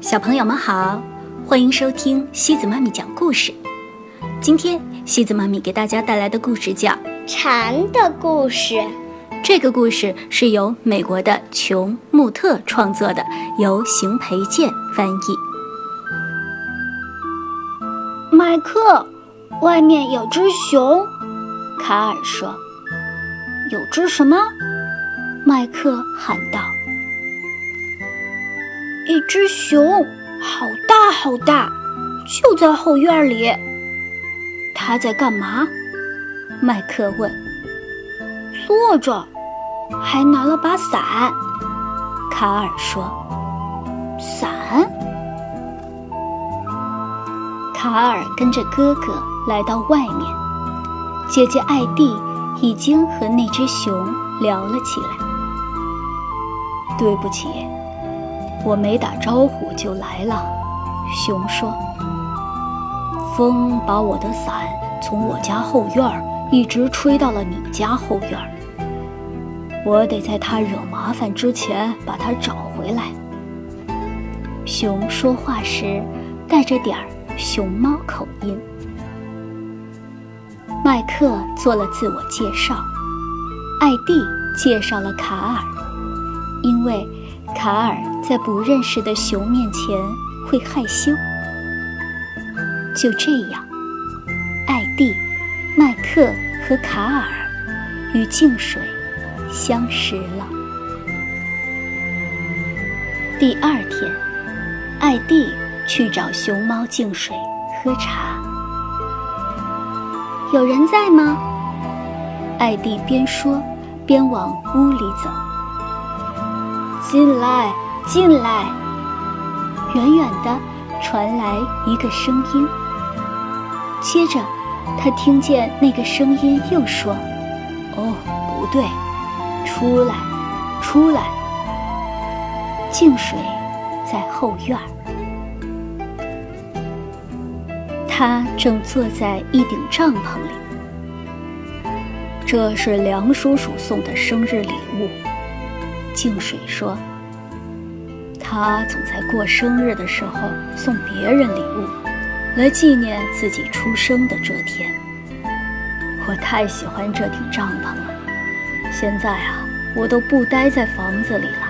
小朋友们好，欢迎收听西子妈咪讲故事。今天西子妈咪给大家带来的故事叫《蝉的故事》。这个故事是由美国的琼·穆特创作的，由邢培建翻译。麦克，外面有只熊，卡尔说。有只什么？麦克喊道。一只熊，好大好大，就在后院里。它在干嘛？麦克问。坐着，还拿了把伞。卡尔说。伞？卡尔跟着哥哥来到外面，姐姐艾蒂已经和那只熊聊了起来。对不起。我没打招呼就来了，熊说：“风把我的伞从我家后院一直吹到了你家后院，我得在它惹麻烦之前把它找回来。”熊说话时带着点儿熊猫口音。麦克做了自我介绍，艾蒂介绍了卡尔，因为。卡尔在不认识的熊面前会害羞。就这样，艾蒂、麦克和卡尔与净水相识了。第二天，艾蒂去找熊猫净水喝茶。有人在吗？艾蒂边说边往屋里走。进来，进来！远远的传来一个声音。接着，他听见那个声音又说：“哦，不对，出来，出来！”净水在后院儿，他正坐在一顶帐篷里。这是梁叔叔送的生日礼物。净水说：“他总在过生日的时候送别人礼物，来纪念自己出生的这天。我太喜欢这顶帐篷了，现在啊，我都不待在房子里了。”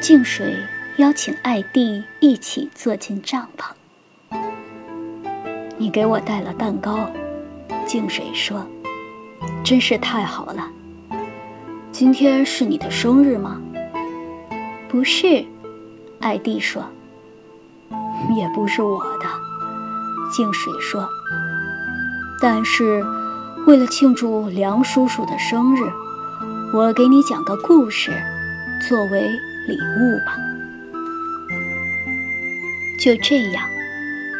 静水邀请艾蒂一起坐进帐篷。你给我带了蛋糕，静水说：“真是太好了。”今天是你的生日吗？不是，艾蒂说。也不是我的，净水说。但是，为了庆祝梁叔叔的生日，我给你讲个故事，作为礼物吧。就这样，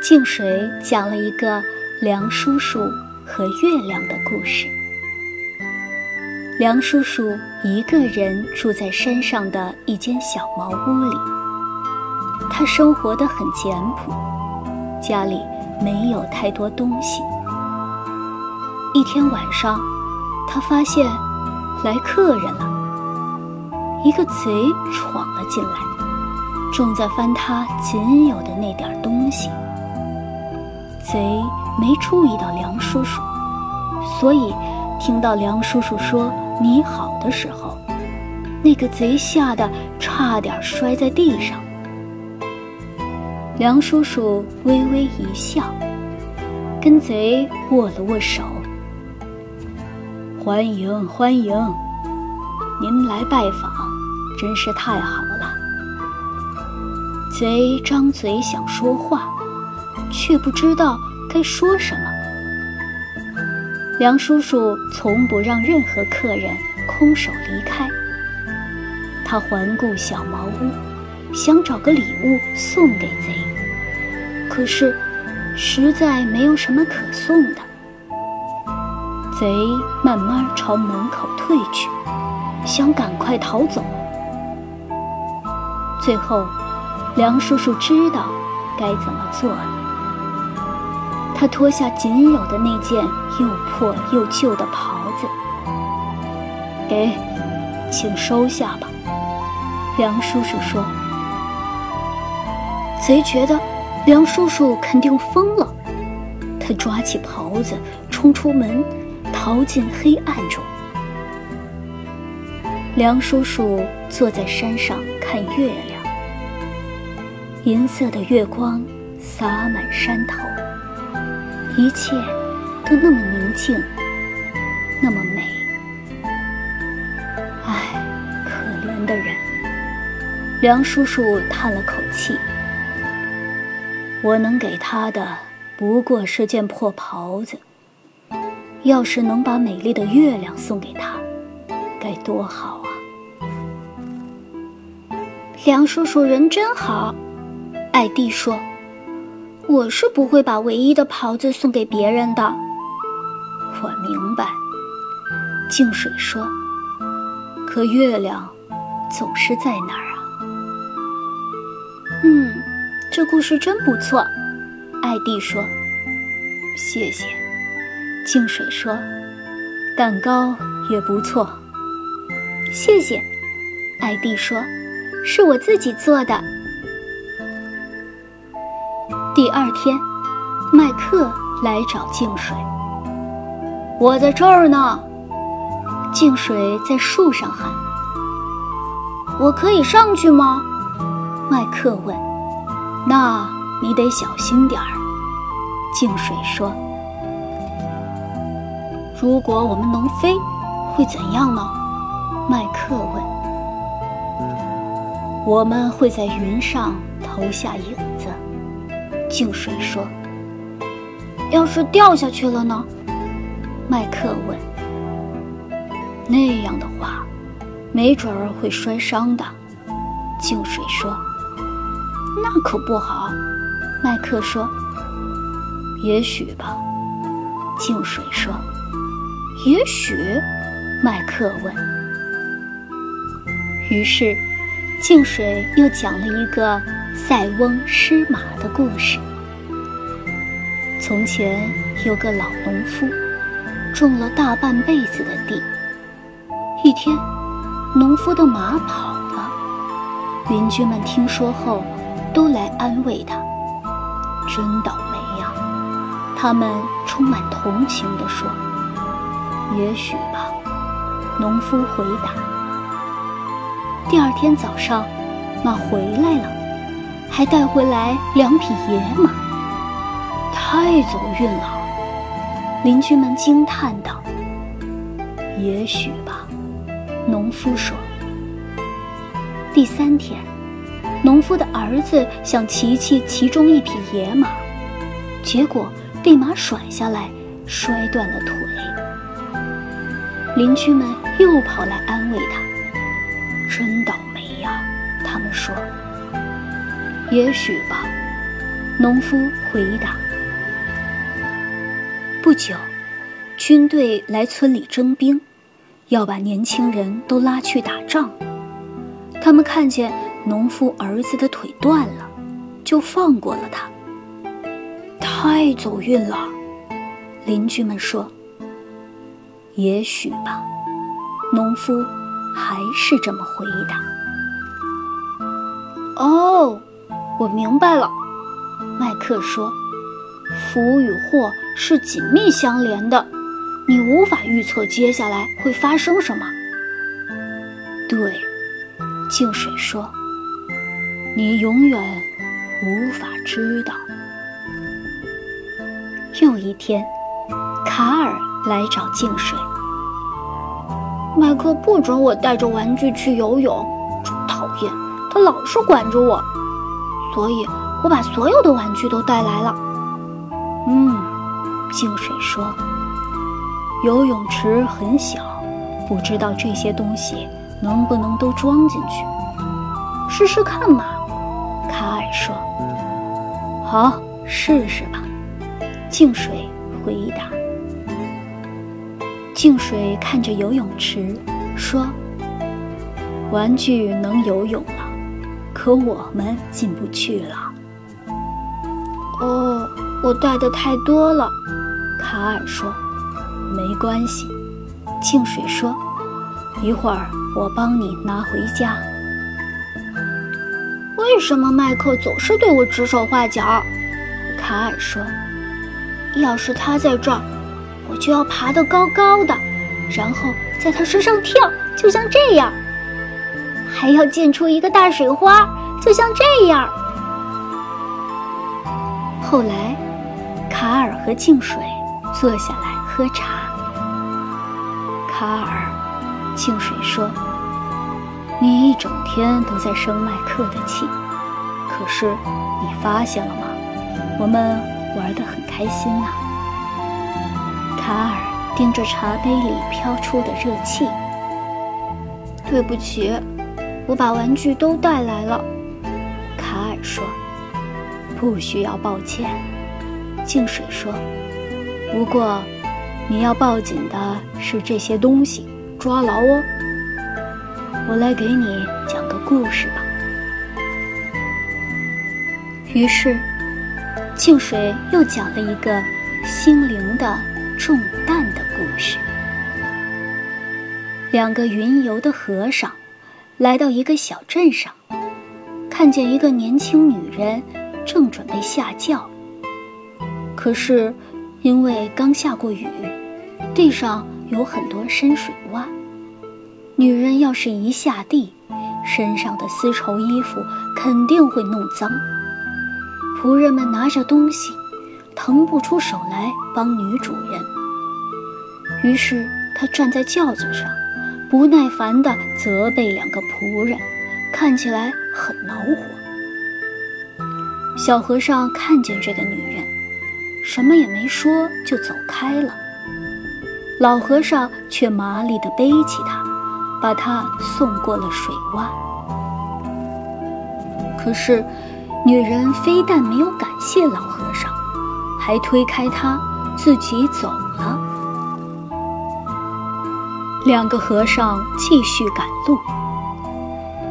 净水讲了一个梁叔叔和月亮的故事。梁叔叔一个人住在山上的一间小茅屋里，他生活得很简朴，家里没有太多东西。一天晚上，他发现来客人了，一个贼闯了进来，正在翻他仅有的那点东西。贼没注意到梁叔叔，所以听到梁叔叔说。你好的时候，那个贼吓得差点摔在地上。梁叔叔微微一笑，跟贼握了握手：“欢迎欢迎，您来拜访，真是太好了。”贼张嘴想说话，却不知道该说什么。梁叔叔从不让任何客人空手离开。他环顾小茅屋，想找个礼物送给贼，可是实在没有什么可送的。贼慢慢朝门口退去，想赶快逃走。最后，梁叔叔知道该怎么做了。他脱下仅有的那件又破又旧的袍子，给，请收下吧。梁叔叔说：“贼觉得梁叔叔肯定疯了，他抓起袍子冲出门，逃进黑暗中。梁叔叔坐在山上看月亮，银色的月光洒满山头，一切都那么宁静，那么美。唉，可怜的人。梁叔叔叹了口气：“我能给他的不过是件破袍子，要是能把美丽的月亮送给他，该多好啊！”梁叔叔人真好，艾蒂说：“我是不会把唯一的袍子送给别人的。”我明白，静水说：“可月亮总是在那儿啊。”嗯，这故事真不错，艾蒂说：“谢谢。”静水说：“蛋糕也不错。”谢谢，艾蒂说。是我自己做的。第二天，麦克来找净水。我在这儿呢。净水在树上喊：“我可以上去吗？”麦克问。“那你得小心点儿。”净水说。“如果我们能飞，会怎样呢？”麦克问。我们会在云上投下影子，静水说：“要是掉下去了呢？”麦克问。“那样的话，没准儿会摔伤的。”静水说。“那可不好。”麦克说。“也许吧。”静水说。“也许？”麦克问。于是。净水又讲了一个塞翁失马的故事。从前有个老农夫，种了大半辈子的地。一天，农夫的马跑了，邻居们听说后，都来安慰他：“真倒霉呀！”他们充满同情地说：“也许吧。”农夫回答。第二天早上，马回来了，还带回来两匹野马，太走运了！邻居们惊叹道：“也许吧。”农夫说。第三天，农夫的儿子想骑骑其中一匹野马，结果被马甩下来，摔断了腿。邻居们又跑来安慰他。真倒霉呀！他们说：“也许吧。”农夫回答。不久，军队来村里征兵，要把年轻人都拉去打仗。他们看见农夫儿子的腿断了，就放过了他。太走运了，邻居们说：“也许吧。”农夫。还是这么回答。哦，我明白了，麦克说：“福与祸是紧密相连的，你无法预测接下来会发生什么。”对，净水说：“你永远无法知道。”又一天，卡尔来找净水。麦克不准我带着玩具去游泳，真讨厌！他老是管着我，所以我把所有的玩具都带来了。嗯，净水说，游泳池很小，不知道这些东西能不能都装进去。试试看嘛，卡尔说。好，试试吧。净水回答。净水看着游泳池，说：“玩具能游泳了，可我们进不去了。”我带的太多了，卡尔说。“没关系。”净水说，“一会儿我帮你拿回家。”为为什么麦克总是对我指手画脚？卡尔说：“要是他在这儿，我就要爬得高高的，然后在他身上跳，就像这样。还要溅出一个大水花，就像这样。”后来，卡尔和静水坐下来喝茶。卡尔，静水说：“你一整天都在生麦克的气，可是你发现了吗？我们玩得很开心呐。”卡尔盯着茶杯里飘出的热气。对不起，我把玩具都带来了。卡尔说。不需要抱歉，静水说。不过，你要抱紧的是这些东西，抓牢哦。我来给你讲个故事吧。于是，静水又讲了一个心灵的重担的故事。两个云游的和尚来到一个小镇上，看见一个年轻女人。正准备下轿，可是因为刚下过雨，地上有很多深水洼。女人要是一下地，身上的丝绸衣服肯定会弄脏。仆人们拿着东西，腾不出手来帮女主人。于是她站在轿子上，不耐烦地责备两个仆人，看起来很恼火。小和尚看见这个女人，什么也没说就走开了。老和尚却麻利地背起她，把她送过了水洼。可是，女人非但没有感谢老和尚，还推开他，自己走了。两个和尚继续赶路。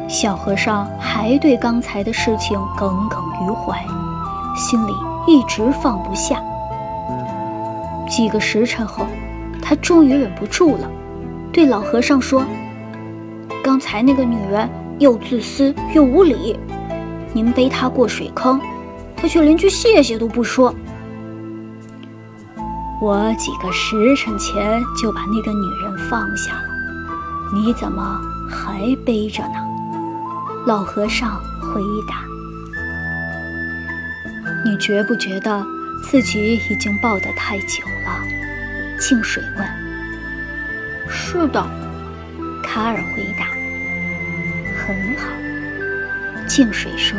小和尚还对刚才的事情耿耿于怀，心里一直放不下。几个时辰后，他终于忍不住了，对老和尚说：“刚才那个女人又自私又无礼，您背她过水坑，她却连句谢谢都不说。我几个时辰前就把那个女人放下了，你怎么还背着呢？”老和尚回答：“你觉不觉得自己已经抱得太久了？”清水问。“是的。”卡尔回答。“很好。”净水说。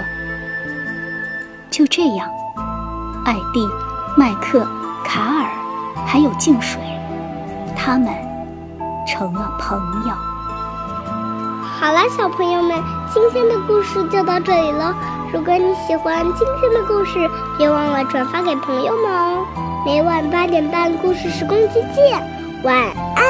就这样，艾蒂、麦克、卡尔还有净水，他们成了朋友。好了，小朋友们，今天的故事就到这里了。如果你喜欢今天的故事，别忘了转发给朋友们哦。每晚八点半，故事时光机见，晚安。